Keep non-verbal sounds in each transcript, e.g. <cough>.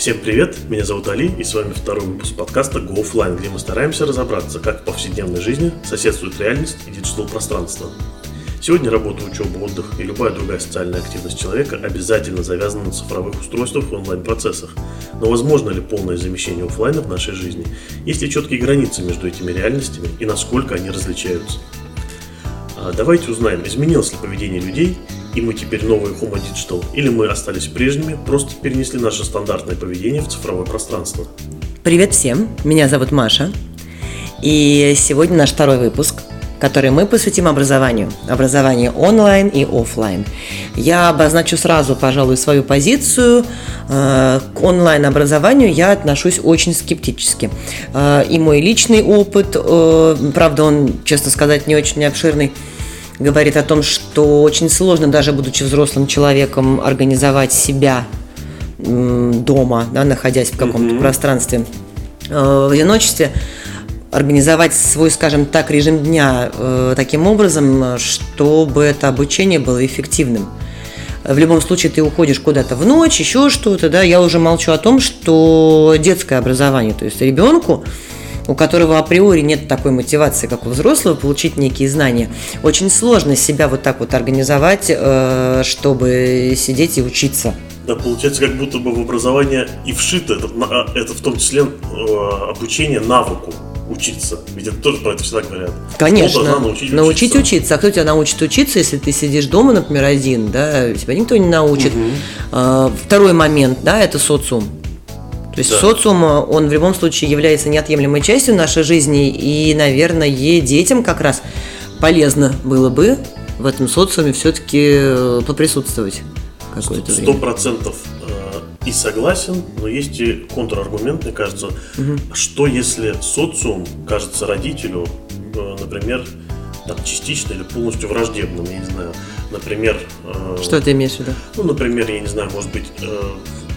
Всем привет, меня зовут Али, и с вами второй выпуск подкаста Go Offline, где мы стараемся разобраться, как в повседневной жизни соседствует реальность и диджитал-пространство. Сегодня работа, учеба, отдых и любая другая социальная активность человека обязательно завязана на цифровых устройствах и онлайн-процессах. Но возможно ли полное замещение офлайна в нашей жизни? Есть ли четкие границы между этими реальностями и насколько они различаются? А давайте узнаем, изменилось ли поведение людей и мы теперь новые Homo Digital, или мы остались прежними, просто перенесли наше стандартное поведение в цифровое пространство. Привет всем, меня зовут Маша, и сегодня наш второй выпуск, который мы посвятим образованию. Образованию онлайн и офлайн. Я обозначу сразу, пожалуй, свою позицию. Э, к онлайн-образованию я отношусь очень скептически. Э, и мой личный опыт, э, правда, он, честно сказать, не очень обширный, говорит о том, что очень сложно, даже будучи взрослым человеком, организовать себя дома, да, находясь в каком-то mm-hmm. пространстве э, в одиночестве, организовать свой, скажем так, режим дня э, таким образом, чтобы это обучение было эффективным. В любом случае ты уходишь куда-то в ночь, еще что-то, да. Я уже молчу о том, что детское образование, то есть ребенку у которого априори нет такой мотивации, как у взрослого, получить некие знания. Очень сложно себя вот так вот организовать, э, чтобы сидеть и учиться. Да, получается, как будто бы в образование и вшито это, а, это в том числе э, обучение навыку учиться. Ведь это тоже про это всегда говорят. Конечно. Научить, научить учиться. учиться. А кто тебя научит учиться, если ты сидишь дома, например, один, да, тебя никто не научит. Угу. Второй момент, да, это социум. То есть да. социум, он в любом случае является неотъемлемой частью нашей жизни, и, наверное, детям как раз полезно было бы в этом социуме все-таки э, поприсутствовать какое-то Сто процентов э, и согласен, но есть и контраргумент, мне кажется, угу. что если социум кажется родителю, э, например, там, частично или полностью враждебным, я не знаю, например... Что ты имеешь в виду? Ну, например, я не знаю, может быть,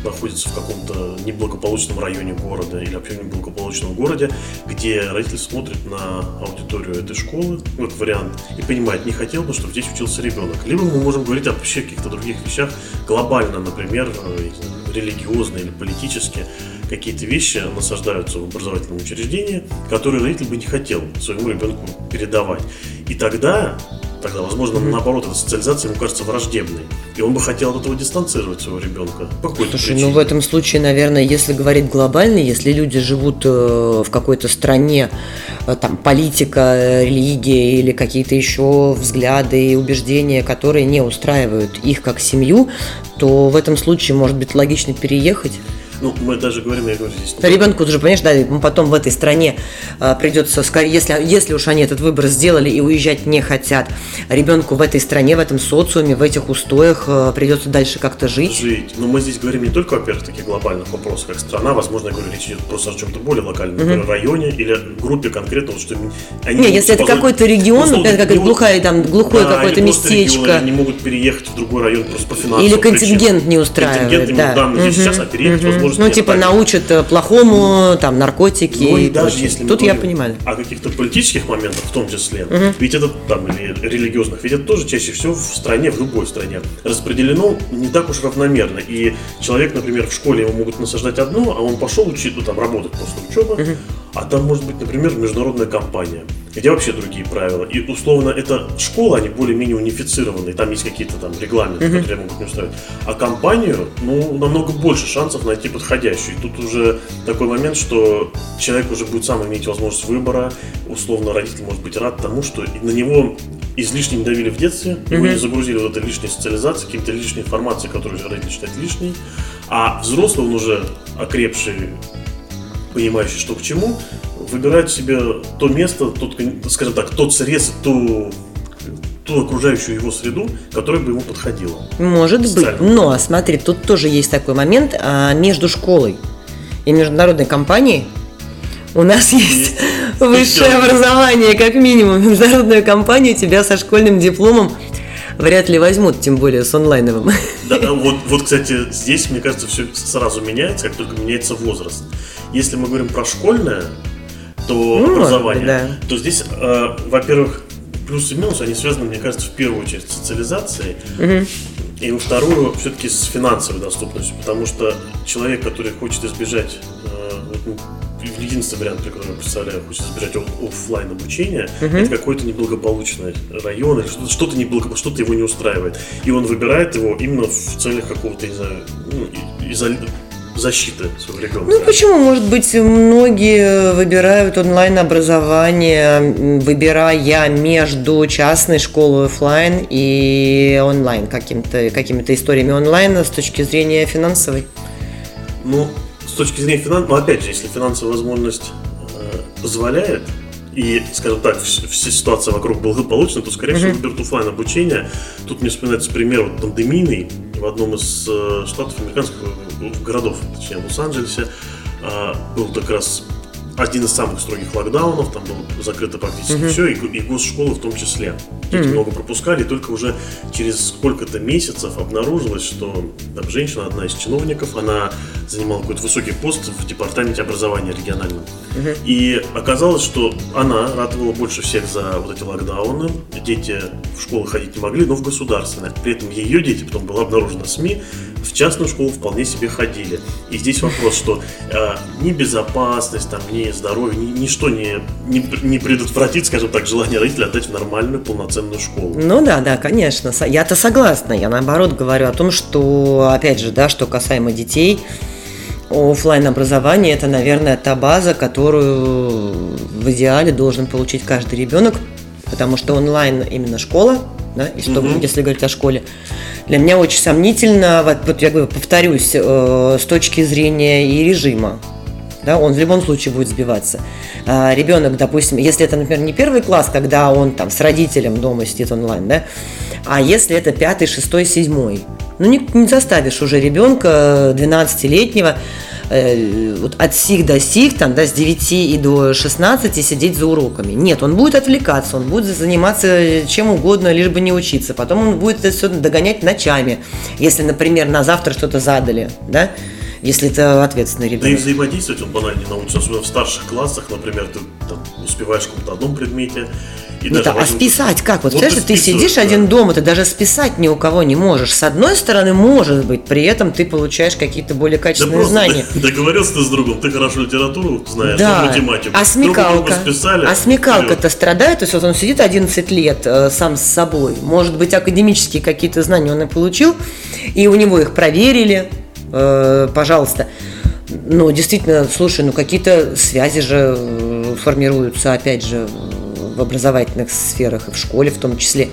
находится в каком-то неблагополучном районе города или вообще неблагополучном городе, где родитель смотрит на аудиторию этой школы, как вариант, и понимает, не хотел бы, чтобы здесь учился ребенок. Либо мы можем говорить о вообще каких-то других вещах глобально, например, э, религиозные или политические какие-то вещи насаждаются в образовательном учреждении, которые родитель бы не хотел своему ребенку передавать. И тогда тогда, возможно, mm-hmm. наоборот, эта социализация ему кажется враждебной. И он бы хотел от этого дистанцировать своего ребенка. По Слушай, причине. ну в этом случае, наверное, если говорить глобально, если люди живут э, в какой-то стране, э, там, политика, э, религия или какие-то еще взгляды и убеждения, которые не устраивают их как семью, то в этом случае, может быть, логично переехать. Ну, мы даже говорим, я говорю, здесь... Ребенку же, понимаешь, да, ему потом в этой стране а, придется, если, если уж они этот выбор сделали и уезжать не хотят, ребенку в этой стране, в этом социуме, в этих устоях а, придется дальше как-то жить. Жить. Но мы здесь говорим не только, во-первых, таких глобальных вопросах, как страна, возможно, я говорю, речь идет просто о чем-то более локальном, например, угу. районе или группе конкретно, вот, что они Не, если это какой-то регион, ну, например, как глухая, там, глухое да, какое-то местечко. Регион, они могут переехать в другой район просто по финансовым Или контингент причинам. не устраивает. Контингент да. да, угу. здесь сейчас, а переехать угу. возможность Ну, типа, научат учат э, плохому, там, наркотики ну, и, и даже прочее. если Тут я понимаю. О каких-то политических моментах в том числе, угу. ведь это там, или религиозных, ведь это тоже чаще всего в стране, в любой стране распределено не так уж равномерно. И человек, например, в школе ему могут насаждать одно, а он пошел учить, ну, там, работать после учебы, угу. А там может быть, например, международная компания где вообще другие правила. И условно это школа, они более-менее унифицированные, там есть какие-то там регламенты, mm-hmm. которые могут не устраивать. А компанию, ну, намного больше шансов найти подходящую. И тут уже такой момент, что человек уже будет сам иметь возможность выбора, условно родитель может быть рад тому, что на него излишне не давили в детстве, mm-hmm. его не загрузили вот этой лишней социализацией, каким-то лишней информацией, которую родитель считает лишней, а взрослый он уже окрепший, понимающий, что к чему, выбирает себе то место, тот, скажем так, тот срез, ту ту окружающую его среду, которая бы ему подходила. Может быть. Но смотри, тут тоже есть такой момент а, между школой и международной компанией. У нас есть высшее образование, как минимум. Международную компанию тебя со школьным дипломом вряд ли возьмут, тем более с онлайновым. Да, вот, вот, кстати, здесь, мне кажется, все сразу меняется, как только меняется возраст. Если мы говорим про школьное, то ну, образования, да. то здесь, э, во-первых, плюсы и минусы, они связаны, мне кажется, в первую очередь с социализацией. Угу. И во вторую, все-таки с финансовой доступностью, потому что человек, который хочет избежать, э, вот, ну, единственный вариант, который я представляю, хочет избежать офлайн обучения, uh-huh. это какой-то неблагополучный район или что-то, что-то неблагополучное, что-то его не устраивает. И он выбирает его именно в целях какого-то, не знаю, ну, изоли защиты ребенка. Ну почему? Может быть, многие выбирают онлайн-образование, выбирая между частной школой офлайн и онлайн, каким-то, какими-то историями онлайн с точки зрения финансовой. Ну, с точки зрения финансов, ну опять же, если финансовая возможность э, позволяет, и, скажем так, вся ситуация вокруг благополучна, то, скорее всего, выберут офлайн обучение. Тут мне вспоминается пример вот, пандемийный в одном из э, штатов американских городов, точнее, в Лос-Анджелесе, э, был как раз один из самых строгих локдаунов, там было закрыто практически mm-hmm. все, и, и госшколы в том числе. Дети mm-hmm. много пропускали, и только уже через сколько-то месяцев обнаружилось, что там женщина, одна из чиновников, она занимала какой-то высокий пост в департаменте образования региональном. Mm-hmm. И оказалось, что она ратовала больше всех за вот эти локдауны. Дети в школу ходить не могли, но в государственных. При этом ее дети, потом было обнаружено СМИ, в частную школу вполне себе ходили. И здесь вопрос, что э, ни безопасность, там, ни здоровье, ни, ничто не, не, не предотвратит, скажем так, желание родителя отдать в нормальную полноценную школу. Ну да, да, конечно. Я-то согласна. Я наоборот говорю о том, что, опять же, да, что касаемо детей, офлайн образование это, наверное, та база, которую в идеале должен получить каждый ребенок, потому что онлайн именно школа, да, и что, угу. если говорить о школе, для меня очень сомнительно, вот, вот я говорю, повторюсь, э, с точки зрения и режима. Да, он в любом случае будет сбиваться. А, ребенок, допустим, если это, например, не первый класс, когда он там с родителем дома сидит онлайн, да, а если это пятый, шестой, седьмой, ну не, не заставишь уже ребенка 12-летнего э, от сих до сих, там, да, с 9 и до 16 сидеть за уроками. Нет, он будет отвлекаться, он будет заниматься чем угодно, лишь бы не учиться. Потом он будет это все догонять ночами, если, например, на завтра что-то задали, да, если это ответственный ребенок. Да и взаимодействовать он банально не научится, особенно в старших классах, например, ты там, успеваешь в каком-то одном предмете, и Нет, а списать как? Вот, вот ты, ты сидишь да. один дома, ты даже списать ни у кого не можешь. С одной стороны, может быть, при этом ты получаешь какие-то более качественные да знания. <laughs> Договорился ты с другом, ты хорошо литературу знаешь, да. математику. А смекалка, списали, а смекалка-то страдает, то есть вот он сидит 11 лет э, сам с собой. Может быть, академические какие-то знания он и получил, и у него их проверили, э, пожалуйста. Ну, действительно, слушай, ну какие-то связи же э, формируются, опять же, в образовательных сферах и в школе в том числе.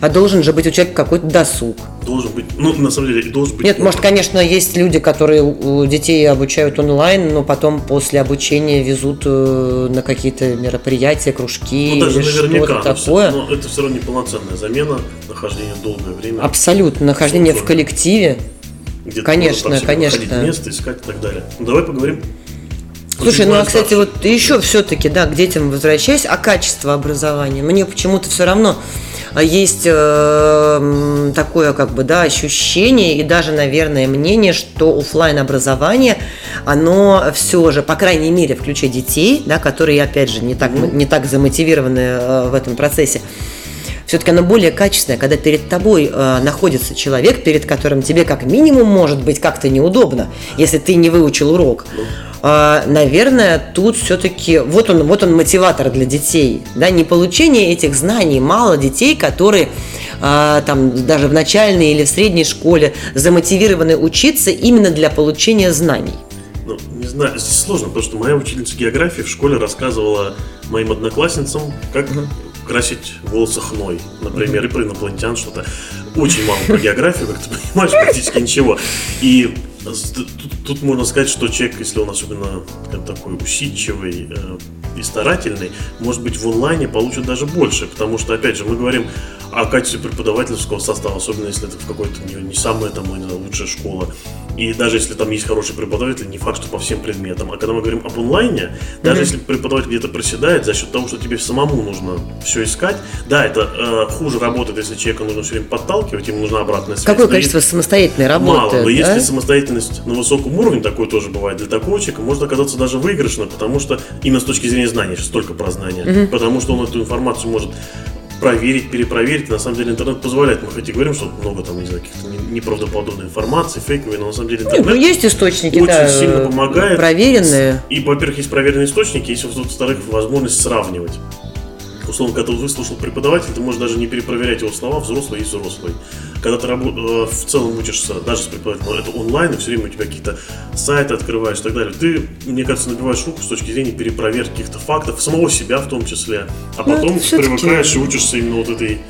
А должен же быть у человека какой-то досуг. Должен быть, ну, на самом деле, должен быть. Нет, опыт. может, конечно, есть люди, которые у детей обучают онлайн, но потом после обучения везут э, на какие-то мероприятия, кружки ну, даже или что-то такое. Но это все равно неполноценная замена нахождения долгое время. Абсолютно, нахождение в коллективе. Где конечно, конечно. место, искать и так далее. Ну, давай поговорим Слушай, ну а кстати, вот еще все-таки, да, к детям возвращаясь, а качество образования. Мне почему-то все равно а, есть э, такое как бы да ощущение и даже наверное мнение что офлайн образование оно все же по крайней мере включая детей да которые опять же не так не так замотивированы э, в этом процессе все-таки оно более качественное, когда перед тобой э, находится человек, перед которым тебе как минимум может быть как-то неудобно, если ты не выучил урок. Э, наверное, тут все-таки вот он, вот он мотиватор для детей, да, не получение этих знаний, мало детей, которые э, там даже в начальной или в средней школе замотивированы учиться именно для получения знаний. Ну, не знаю, здесь сложно, потому что моя учительница географии в школе рассказывала моим одноклассницам, как угу красить волосы хной, например, и про инопланетян что-то. Очень мало про географию, как ты понимаешь, практически ничего. И тут, тут можно сказать, что человек, если он особенно такой усидчивый э, и старательный, может быть, в онлайне получит даже больше, потому что, опять же, мы говорим о качестве преподавательского состава, особенно если это в какой-то не, не самая там, лучшая школа. И даже если там есть хороший преподаватель, не факт, что по всем предметам. А когда мы говорим об онлайне, даже mm-hmm. если преподаватель где-то проседает за счет того, что тебе самому нужно все искать, да, это э, хуже работает, если человека нужно все время подталкивать, ему нужна обратная связь. Какое количество есть, самостоятельной работы? Мало, но да? если самостоятельность на высоком уровне, такое тоже бывает, для такого человека может оказаться даже выигрышно, потому что именно с точки зрения знаний, сейчас только про знания, mm-hmm. потому что он эту информацию может проверить, перепроверить. На самом деле интернет позволяет. Мы хоть и говорим, что много там, не знаю, каких-то неправдоподобной информации, фейковой, но на самом деле интернет Нет, ну, есть источники, очень да, сильно помогает. проверенные. И, во-первых, есть проверенные источники, есть, во-вторых, возможность сравнивать условно, когда ты выслушал преподавателя, ты можешь даже не перепроверять его слова, взрослый есть взрослый. Когда ты работ... Э, в целом учишься даже с преподавателем, это онлайн, и все время у тебя какие-то сайты открываешь и так далее, ты, мне кажется, набиваешь руку с точки зрения перепроверки каких-то фактов, самого себя в том числе, а Ну, потом всё-таки- привыкаешь и учишься именно вот этой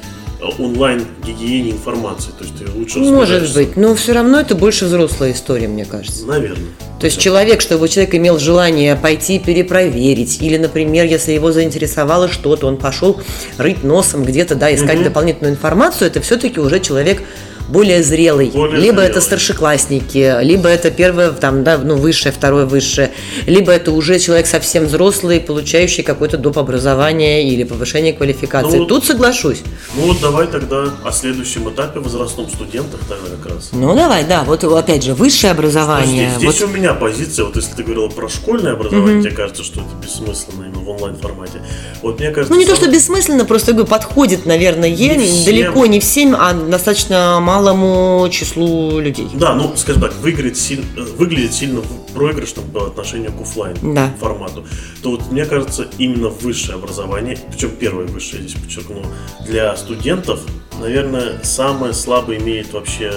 э, онлайн гигиене информации, то есть ты лучше Может быть, но все равно это больше взрослая история, мне кажется. Наверное. То есть человек, чтобы человек имел желание пойти перепроверить, или, например, если его заинтересовало что-то, он пошел рыть носом где-то, да, искать Мгм. дополнительную информацию, это все-таки уже человек более зрелый. Более либо это зрелый. старшеклассники, либо это первое, там, да, ну, высшее, второе высшее, либо это уже человек совсем взрослый, получающий какое-то доп. образование или повышение квалификации. Ну, Тут соглашусь. Ну вот давай тогда о следующем этапе возрастном студентах тогда как раз. Ну, давай, да, вот опять же, высшее образование. Здесь, здесь вот- у меня позиция, вот если ты говорила про школьное образование, тебе кажется, что это бессмысленно именно в онлайн формате. Вот мне кажется, Ну, не то, сам- что бессмысленно, просто говорю, подходит, наверное, Не всем. далеко не всем, а достаточно малому числу людей. Да, ну, скажем так, выглядит, силь- э, выглядит сильно проигрышным по отношению к оффлайн Да. формату. То вот мне кажется, именно высшее образование, причем первое высшее, здесь подчеркну, для студентов, наверное, самое слабое имеет вообще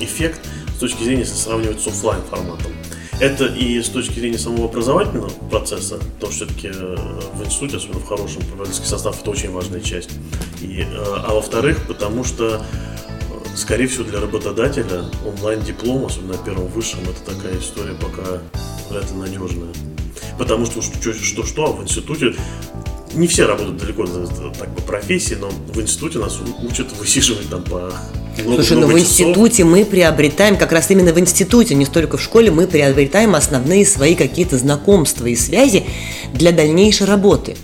эффект с точки зрения, если сравнивать с оффлайн форматом. Это и с точки зрения самого образовательного процесса, потому что все-таки в институте, особенно в хорошем преподавательский состав, это очень важная часть. И, э, а во-вторых, потому что э, Скорее всего, для работодателя онлайн-диплом, особенно на первом высшем, это такая история пока ли надежная. Потому что что-что, а в институте не все работают далеко от так, по профессии, но в институте нас учат высиживать там по много, Слушай, ну много в часов. институте мы приобретаем, как раз именно в институте, не столько в школе, мы приобретаем основные свои какие-то знакомства и связи для дальнейшей работы.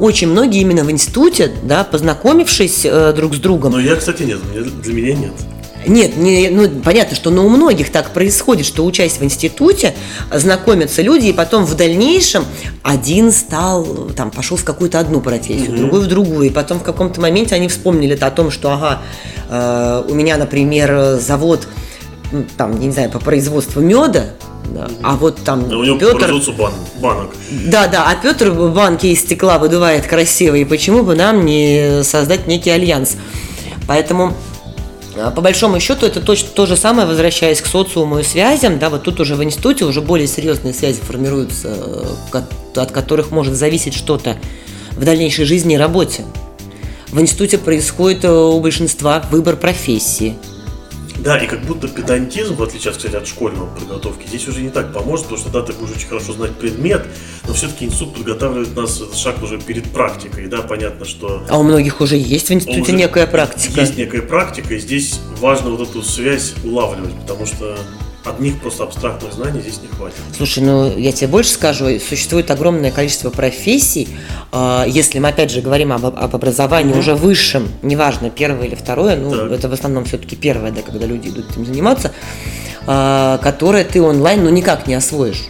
Очень многие именно в институте, да, познакомившись э, друг с другом, Но я, кстати, нет, для меня нет. Нет, не, ну, понятно, что но у многих так происходит, что учась в институте, знакомятся люди, и потом в дальнейшем один стал, там, пошел в какую-то одну профессию, другой в другую, и потом в каком-то моменте они вспомнили о том, что, ага, э, у меня, например, завод, там, не знаю, по производству меда, да, а вот там А у него Петр... бан- банок. Да, да, а Петр банки из стекла выдувает красиво, и почему бы нам не создать некий альянс? Поэтому а, по большому счету это точно то же самое, возвращаясь к социуму и связям, да, вот тут уже в институте уже более серьезные связи формируются, э, от которых может зависеть что-то в дальнейшей жизни и работе. В институте происходит э, у большинства выбор профессии. Да, и как будто педантизм, в отличие, кстати, от школьной подготовки, здесь уже не так поможет, потому что да, ты будешь очень хорошо знать предмет, но все-таки институт подготавливает нас шаг уже перед практикой, да, понятно, что А у многих уже есть в институте уже некая практика. Есть некая практика, и здесь важно вот эту связь улавливать, потому что одних просто абстрактных знаний здесь не хватит. Слушай, ну я тебе больше скажу, существует огромное количество профессий. А, Если мы опять же говорим об, об образовании уже высшем, неважно, первое или второе, ну Так. это в основном все-таки первое, да, когда люди идут этим заниматься, а, которое ты онлайн ну никак не освоишь.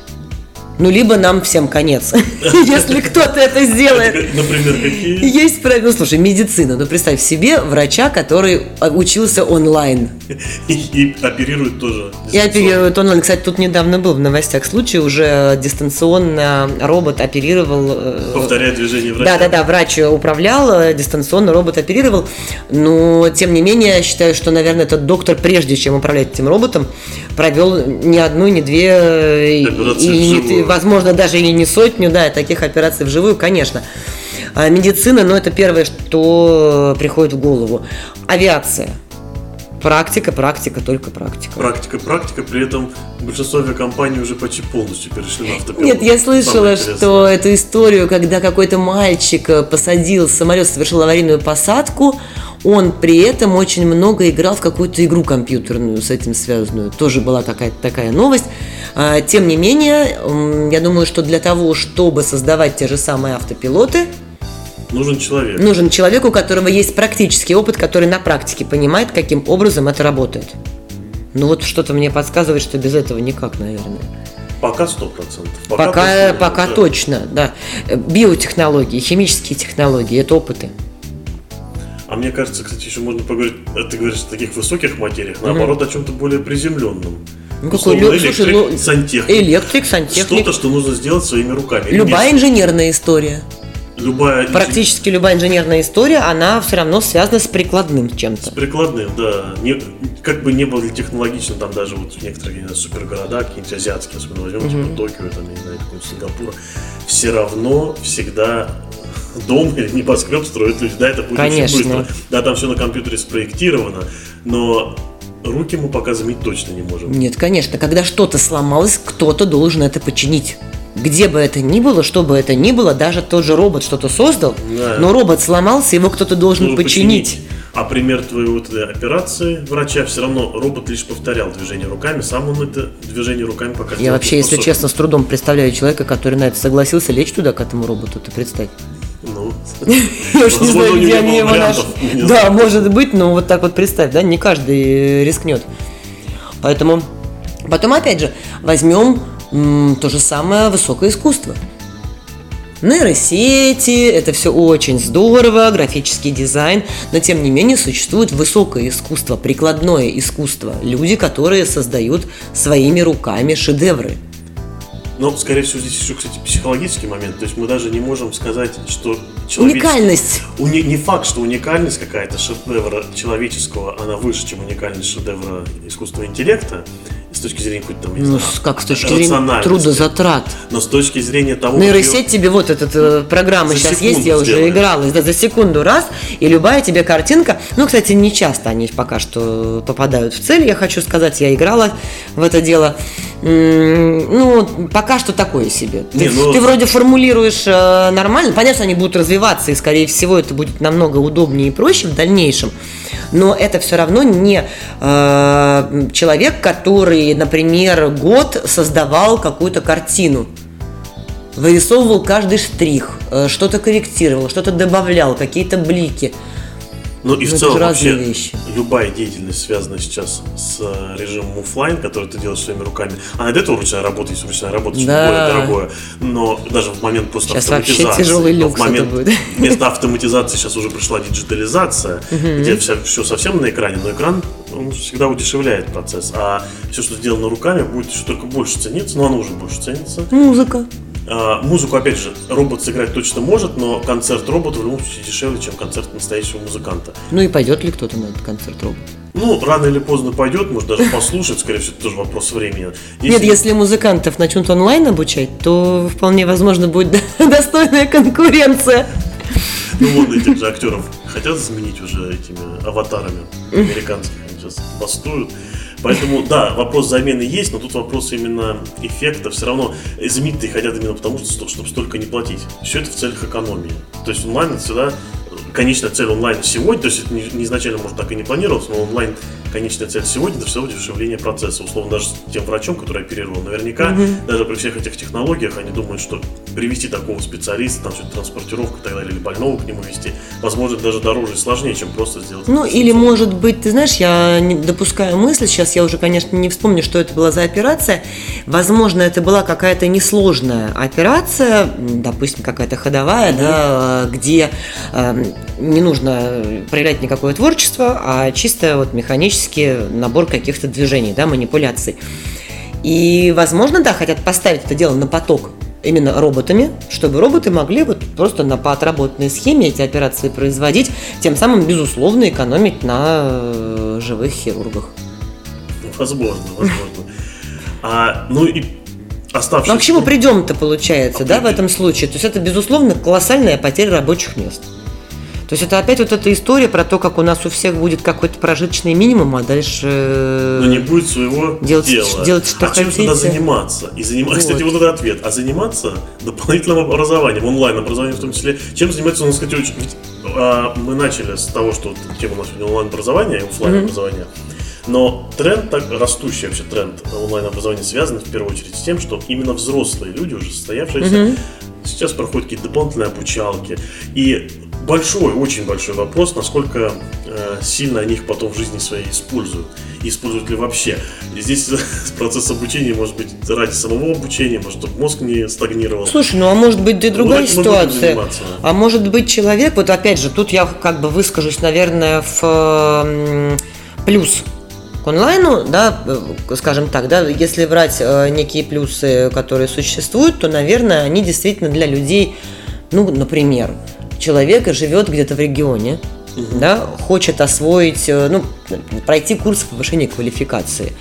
Ну, либо нам всем конец, <laughs> если кто-то это сделает. Например, какие? Есть правило, ну слушай, медицина, ну представь себе врача, который учился онлайн. И, и оперируют тоже. И оперирует онлайн. Кстати, тут недавно был в новостях случай, уже дистанционно робот оперировал. э, Повторяя движение врача. Да, да, да, врач управлял, э, дистанционно робот оперировал. Но, тем не менее, я считаю, что, наверное, этот доктор, прежде чем управлять этим роботом, провел не одну, не две, э, Операции и, вживую. Возможно, даже и не сотню, да, таких операций вживую, конечно. А медицина, ну, это первое, что приходит в голову. Авиация. Практика, практика, только практика. Практика, практика, при этом большинство авиакомпаний уже почти полностью перешли на автопилот. Нет, я слышала, что эту историю, когда какой-то мальчик э, посадил самолет, совершил аварийную посадку, он при этом очень много играл в какую-то игру компьютерную с этим связанную. Тоже была какая-то такая новость. А, Тем не менее, я думаю, что для того, чтобы создавать те же самые автопилоты, Нужен человек. нужен человек, у которого есть практический опыт, который на практике понимает, каким образом это работает. Ну вот что-то мне подсказывает, что без этого никак, наверное. Пока 100%. Пока, точно, пока да. точно, да. Биотехнологии, химические технологии – это опыты. А мне кажется, кстати, еще можно поговорить, э, ты говоришь о таких высоких материях, наоборот, о чем-то более приземленном. Ну, какой Условно, лю- слушай, электрик, ну, сантехник. Электрик, сантехник. Что-то, что нужно сделать своими руками. Любая инженерная история. любая Практически любая инженерная история, она все равно связана с прикладным чем-то. прикладным, да. Не, как бы не было технологично, там даже вот в некоторых не знаю, супергорода, какие-нибудь азиатские, особенно возьмем, типа Токио, там, не знаю, какой-нибудь Сингапура, все равно всегда <laughs> дом или небоскреб строят люди. Да, это будет Конечно. очень быстро. Да, там все на компьютере спроектировано, но руки мы пока заменить точно не можем. Нет, конечно, когда что-то сломалось, кто-то должен это починить. Где бы это ни было, что бы это ни было, даже тот же робот что-то создал, Да. но робот сломался, его кто-то должен Нужно починить. А пример твоей вот этой операции врача все равно робот лишь повторял движение руками, сам он это движение руками пока Я вообще, если способен. честно, с трудом представляю человека, который на это согласился лечь туда, к этому роботу, ты представь. Ну, <laughs> Я уж не знаю, где они его нашли. Да, может быть, но вот так вот представь, да, не каждый э, рискнет. Поэтому, потом опять же, возьмем то же самое высокое искусство. Нейросети, это все очень здорово, графический дизайн, но тем не менее существует высокое искусство, прикладное искусство. Люди, которые создают своими руками шедевры. Но, скорее всего, здесь еще, кстати, психологический момент. То есть мы даже не можем сказать, что человеческий- Уникальность. Уни- Не факт, что уникальность какая-то шедевра человеческого, она выше, чем уникальность шедевра искусственного интеллекта. С точки зрения какой-то там, Ну, знаю, как с точки зрения трудозатрат. Но с точки зрения того, Нейросеть тебе вот эта э, программа За сейчас есть, я уже игралась, да, за секунду раз, и любая тебе картинка, ну, кстати, не часто они пока что попадают в цель, я хочу сказать, я играла в это дело, ну, пока что такое себе. Ты, Не, ну- ты вроде формулируешь э, нормально, понятно, что они будут развиваться, и, скорее всего, это будет намного удобнее и проще в дальнейшем, но это все равно не э, человек, который, например, год создавал какую-то картину вырисовывал каждый штрих, э, что-то корректировал, что-то добавлял, какие-то блики. Ну и в это целом же разные вообще вещи. любая деятельность, связанная сейчас с э, режимом оффлайн, который ты делаешь своими руками, а до этого ручная работа есть ручная работа, Да. более дорогое, но даже в момент просто Сейчас вообще автоматизации, тяжелый но люкс в момент будет. <laughs> вместо автоматизации сейчас уже пришла диджитализация, где все, совсем на экране, но экран он всегда удешевляет процесс, а все, что сделано руками, будет еще только больше цениться, но оно уже больше ценится. Музыка. А, музыку, опять же, робот сыграть точно может, но концерт робота в любом случае дешевле, чем концерт настоящего музыканта. Ну и пойдет ли кто-то на этот концерт робот? Ну, рано или поздно пойдет, может даже послушать, скорее всего, это тоже вопрос времени. Нет, если музыкантов начнут онлайн обучать, то вполне возможно будет <laughs> достойная конкуренция. Ну, вот этих же актеров хотят заменить уже этими аватарами <laughs> американских, они сейчас бастуют. Поэтому, да, вопрос замены есть, но тут вопрос именно эффекта. Все равно заменить-то их хотят именно потому, что, чтобы столько не платить. Все это в целях экономии. То есть онлайн всегда конечная цель онлайн сегодня, то есть это не, не изначально, может, так и не планировалось, но онлайн конечная цель сегодня это все удешевление процесса. Условно, даже с тем врачом, который оперировал, наверняка, даже при всех этих технологиях, они думают, что привести такого специалиста, там все транспортировка и так далее, или больного к нему вести, возможно, даже дороже и сложнее, чем просто сделать. Ну, или может быть, ты знаешь, я не допускаю мысль, сейчас я уже, конечно, не вспомню, что это была за операция. Возможно, это была какая-то несложная операция, допустим, какая-то ходовая, да, где э, не нужно проявлять никакое творчество, а чисто вот механический набор каких-то движений, да, манипуляций. И, возможно, да, хотят поставить это дело на поток именно роботами, чтобы роботы могли вот просто на по отработанной схеме эти операции производить, тем самым, безусловно, экономить на э, живых хирургах. Возможно, возможно. А, ну и оставшиеся... Ну, а к чему придем-то, получается, А да, в придем. этом случае? То есть это, безусловно, колоссальная потеря рабочих мест. То есть это опять вот эта история про то, как у нас у всех будет какой-то прожиточный минимум, а дальше... Но не будет своего Делать- дела. делать, что а чем же тогда хотите. заниматься? И заниматься, Вот. кстати, вот это ответ. А заниматься дополнительным образованием, онлайн-образованием в том числе. Чем заниматься, ну, сказать, очень... Ведь, а, мы начали с того, что тема у нас сегодня онлайн-образование и офлайн-образование. Но тренд, так, растущий вообще тренд онлайн-образования связан в первую очередь с тем, что именно взрослые люди, уже состоявшиеся, сейчас проходят какие-то дополнительные обучалки. И большой, очень большой вопрос, насколько э, сильно они их потом в жизни своей используют. И используют ли вообще. И здесь <laughs> процесс обучения может быть ради самого обучения, может, чтобы мозг не стагнировал. Слушай, ну а может быть и другая ситуация. А может быть человек, вот опять же, тут я как бы выскажусь, наверное, в плюс к онлайну, да, э, скажем так, да, если брать э, некие плюсы, которые существуют, то, наверное, они действительно для людей, ну, например, человек живет где-то в регионе, угу. да, хочет освоить, э, ну, пройти курс повышения квалификации.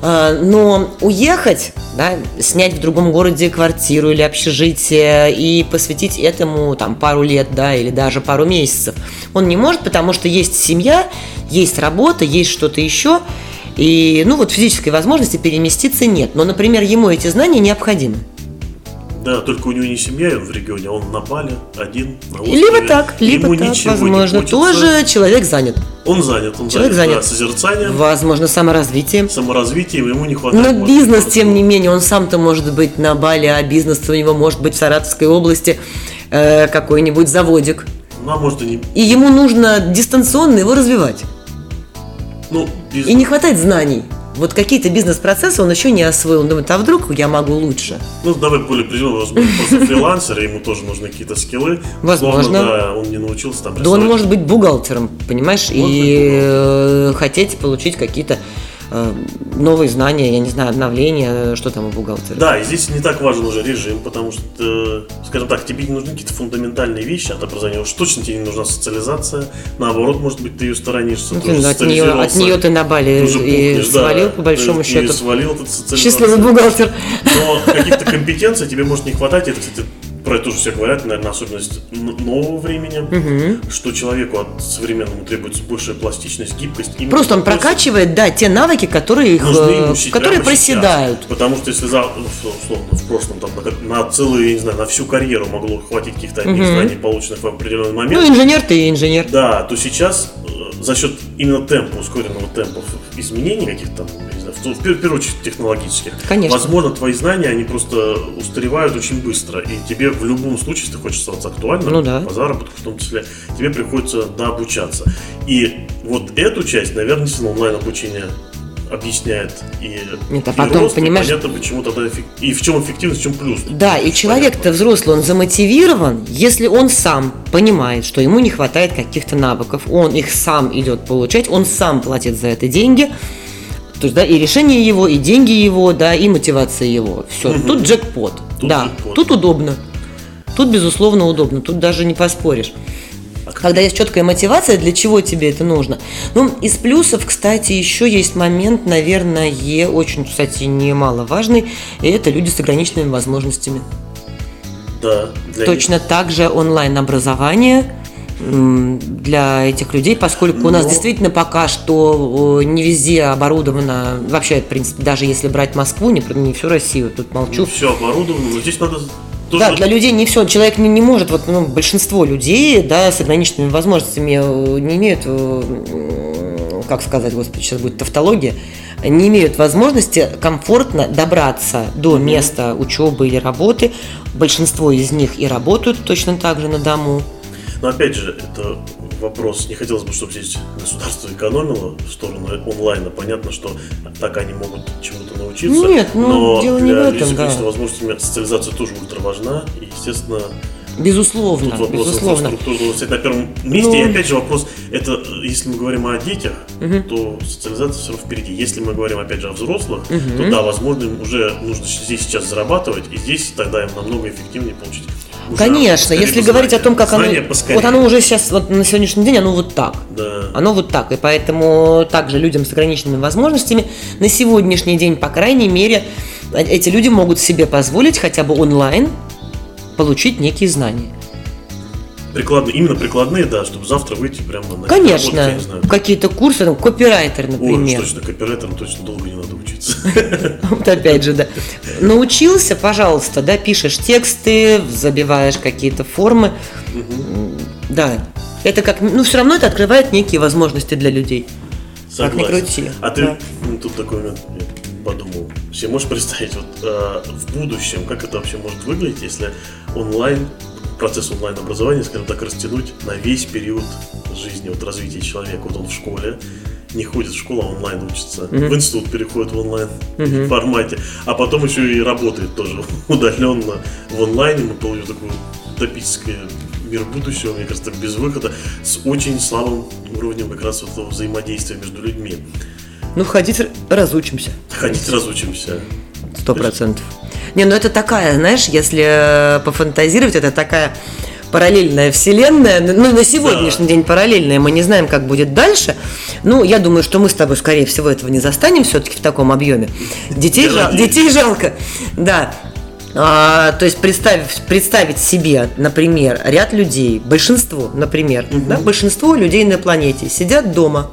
Но уехать, да, снять в другом городе квартиру или общежитие и посвятить этому там пару лет, да, или даже пару месяцев, он не может, потому что есть семья, есть работа, есть что-то еще, и, ну, вот физической возможности переместиться нет. Но, например, ему эти знания необходимы. Да, только у него не семья, он в регионе, он на Бали, один, на острове. Либо так, либо Ему так, возможно. Тоже человек занят. Он занят, он человек занят, занят. Да, созерцанием. Возможно, саморазвитием. Саморазвитием, ему не хватает. Но бизнес, тем не менее, он сам-то может быть на Бали, а бизнес у него может быть в Саратовской области, э, какой-нибудь заводик. Ну, а может и не. И ему нужно дистанционно его развивать. Ну, бизнес... И не хватает знаний. Вот какие-то бизнес-процессы он еще не освоил. Он думает, а вдруг я могу лучше? Ну, давай более определенно, возможно, просто <laughs> фрилансер, ему тоже нужны какие-то скиллы. Возможно. Да, он не научился там Да он может быть бухгалтером, понимаешь, и э, хотеть получить какие-то новые знания, я не знаю, обновления, что там у бухгалтера. Да, и здесь не так важен уже режим, потому что, скажем так, тебе не нужны какие-то фундаментальные вещи от образования. Уж точно тебе не нужна социализация. Наоборот, может быть, ты ее сторонишься. Ну, тоже от, нее, от нее ты на Бали и свалил, да, по большому счету. Свалил этот социализацию. Счастливый бухгалтер. Но каких-то компетенций тебе может не хватать. Это, кстати, про это тоже все говорят, наверное, особенность нового времени, угу. что человеку от современному требуется большая пластичность, гибкость. Просто он прокачивает, да, те навыки, которые их, э, которые проседают. Сейчас. Потому что если за, условно, в прошлом там, на, на целую, я не знаю, на всю карьеру могло хватить каких-то одних угу. знаний, полученных в определенный момент. Ну, инженер ты и инженер. Да, то сейчас э, за счет именно темпа, ускоренного темпа изменений каких-то там, не знаю, в, в первую очередь технологических, Конечно. возможно, твои знания, они просто устаревают очень быстро, и тебе в любом случае, если ты хочешь оставаться актуальным, ну, да. по заработку в том числе, тебе приходится дообучаться. И вот эту часть, наверное, действительно онлайн-обучение объясняет и, Нет, а потом, рост, понимаешь, и понятно, почему тогда и в чем эффективность, в чем плюс. Да, и человек-то взрослый, он замотивирован, если он сам понимает, что ему не хватает каких-то навыков, он их сам идет получать, он сам платит за это деньги, то есть, да, и решение его, и деньги его, да, и мотивация его. Все, угу. тут джекпот. Тут да, джекпот. тут удобно. Тут, безусловно, удобно, тут даже не поспоришь. Когда есть четкая мотивация, для чего тебе это нужно. Ну, из плюсов, кстати, еще есть момент, наверное, очень, кстати, немаловажный, и это люди с ограниченными возможностями. Да. Точно них. так же онлайн-образование для этих людей, поскольку Но... у нас действительно пока что не везде оборудовано, вообще, в принципе, даже если брать Москву, не, не всю Россию, тут молчу. Не все оборудовано, но здесь надо тоже... Да, для людей не все. Человек не, не может, вот ну, большинство людей, да, с ограниченными возможностями э, не имеют, э, как сказать, господи, сейчас будет тавтология, не имеют возможности комфортно добраться до mm-hmm. места учебы или работы. Большинство из них и работают точно так же на дому. Но опять же, это вопрос. Не хотелось бы, чтобы здесь государство экономило в сторону онлайна. Понятно, что так они могут чему-то научиться. Нет, ну, но дело не в этом, да. возможностями социализация тоже ультра важна. И, естественно, Безусловно, Тут вопрос безусловно. инфраструктуры на первом месте. Ну... И опять же вопрос, это если мы говорим о детях, угу. то социализация все равно впереди. Если мы говорим опять же о взрослых, угу. то да, возможно, им уже нужно здесь сейчас зарабатывать, и здесь тогда им намного эффективнее получить Конечно, если говорить о том, как оно... Вот оно уже сейчас, вот на сегодняшний день, оно вот так. Да. Оно вот так. И поэтому также людям с ограниченными возможностями на сегодняшний день, по крайней мере, эти люди могут себе позволить хотя бы онлайн получить некие знания. Прикладные, именно прикладные, да, чтобы завтра выйти прямо на Конечно, какие-то курсы, там, копирайтер, например. Ой, точно, копирайтером точно долго не надо учиться. <laughs> Вот опять же, да. Научился, пожалуйста, да, пишешь тексты, забиваешь какие-то формы. Да, это как, ну, все равно это открывает некие возможности для людей. Согласен. Как ни крути. А ты, ну, тут такой момент, подумал. Все можешь представить, вот э, в будущем, как это вообще может выглядеть, если онлайн процесс онлайн-образования, скажем так, растянуть на весь период жизни, вот развития человека. Вот он в школе, не ходит в школу, а онлайн учится. Mm-hmm. В институт переходит в онлайн mm-hmm. формате. А потом еще и работает тоже <laughs> удаленно в онлайне. Мы получим такую утопическое мир будущего, мне кажется, без выхода, с очень слабым уровнем как раз этого взаимодействия между людьми. Ну, ходить разучимся. Ходить разучимся. Сто процентов. Не, ну это такая, знаешь, если э, пофантазировать, это такая параллельная вселенная, ну, на сегодняшний да. день параллельная, мы не знаем, как будет дальше. Ну, я думаю, что мы с тобой, скорее всего, этого не застанем все-таки в таком объеме. Детей, жал, детей жалко, да. А, то есть представить, представить себе, например, ряд людей, большинство, например, угу. да, большинство людей на планете сидят дома,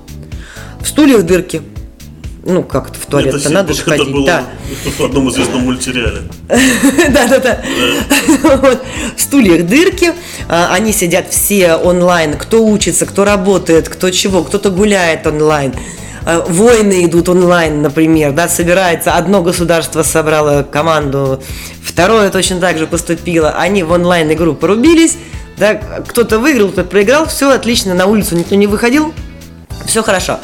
в стульях дырки, ну, как-то в туалет это надо же ходить. Было да. в одном известном мультсериале. <laughs> Да-да-да. <laughs> В стульях дырки. А, они сидят все онлайн. Кто учится, кто работает, кто чего. Кто-то гуляет онлайн. А, войны идут онлайн, например, да, собирается, одно государство собрало команду, второе точно так же поступило, они в онлайн-игру порубились, да, кто-то выиграл, кто-то проиграл, все отлично, на улицу никто не выходил, все хорошо.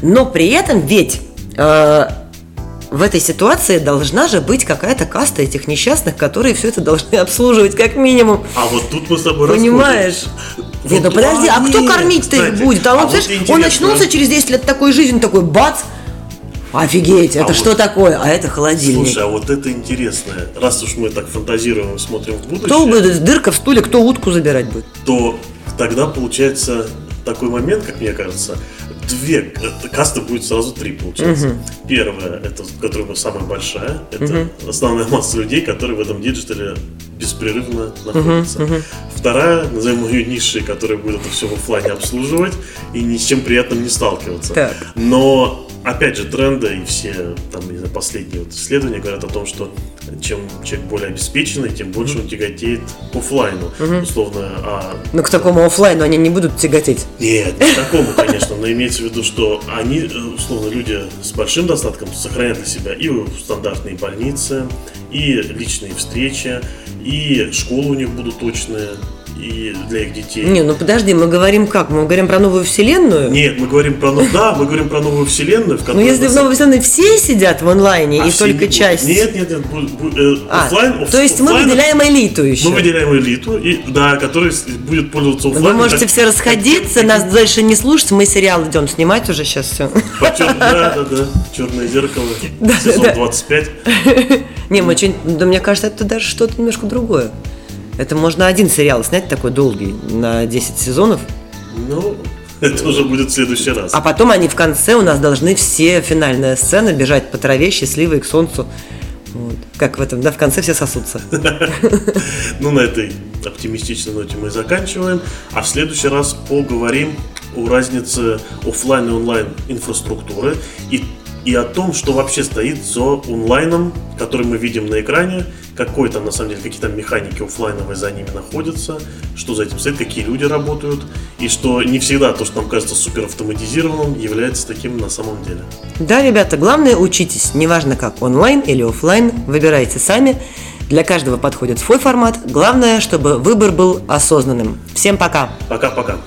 Но при этом ведь э, в этой ситуации должна же быть какая-то каста этих несчастных, которые все это должны <laughs> обслуживать как минимум. А вот тут мы с тобой Понимаешь? Вот, нет, ну подожди, а кто кормить-то их будет? А, а он, вот знаешь, он очнулся через 10 лет такой жизни, такой бац, Офигеть, это а что вот, такое? А это холодильник. Слушай, а вот это интересно. Раз уж мы так фантазируем и смотрим в будущее. Кто будет дырка в стуле, кто утку забирать будет? То тогда получается такой момент, как мне кажется, две касты будет сразу три получается. Угу. Первая, это которая самая большая, это угу. основная масса людей, которые в этом диджитале беспрерывно находятся. Угу, угу. Вторая, назовем ее низшей, которая будет это все в офлайне обслуживать и ни с чем приятным не сталкиваться. Так. Но опять же, тренды и все там, не знаю, последние вот исследования говорят о том, что чем человек более обеспеченный, тем больше он тяготеет к офлайну. Угу. Условно, а... Но к такому офлайну они не будут тяготеть. Нет, не к <laughs> такому, конечно, но имеется в виду, что они, э, условно, люди с большим достатком сохраняют для себя и стандартные больницы, и личные встречи, и школы у них будут точные, и для их детей. Не, ну подожди, мы говорим как? Мы говорим про новую вселенную? Нет, мы говорим про да, мы говорим про новую вселенную, в которой. Ну если в новой вселенной все сидят в онлайне а и только часть. Нет, нет, нет, э, а, офлайн. То есть мы выделяем элиту еще. Мы выделяем элиту, и да, которая будет пользоваться офлайн. Вы можете все расходиться, нас дальше не слушать, мы сериал идем снимать уже сейчас все. Да, да, да. Черное зеркало. Сезон 25. <laughs> Не, мы что-нибудь, да мне кажется, это даже что-то немножко другое. Это можно один сериал снять такой долгий, на 10 сезонов. Ну, это уже будет в следующий раз. А потом они в конце у нас должны все финальная сцена бежать по траве, счастливые к солнцу. Вот. Как в этом, да, в конце все сосутся. <laughs> Ну, на этой оптимистичной ноте мы заканчиваем. А в следующий раз поговорим о разнице офлайн и онлайн инфраструктуры и и о том, что вообще стоит за онлайном, который мы видим на экране, какой там на самом деле какие-то механики офлайновые за ними находятся, что за этим стоит, какие люди работают, и что не всегда то, что нам кажется супер автоматизированным, является таким на самом деле. Да, ребята, главное учитесь, неважно как, онлайн или офлайн, выбирайте сами. Для каждого подходит свой формат. Главное, чтобы выбор был осознанным. Всем пока. Пока-пока.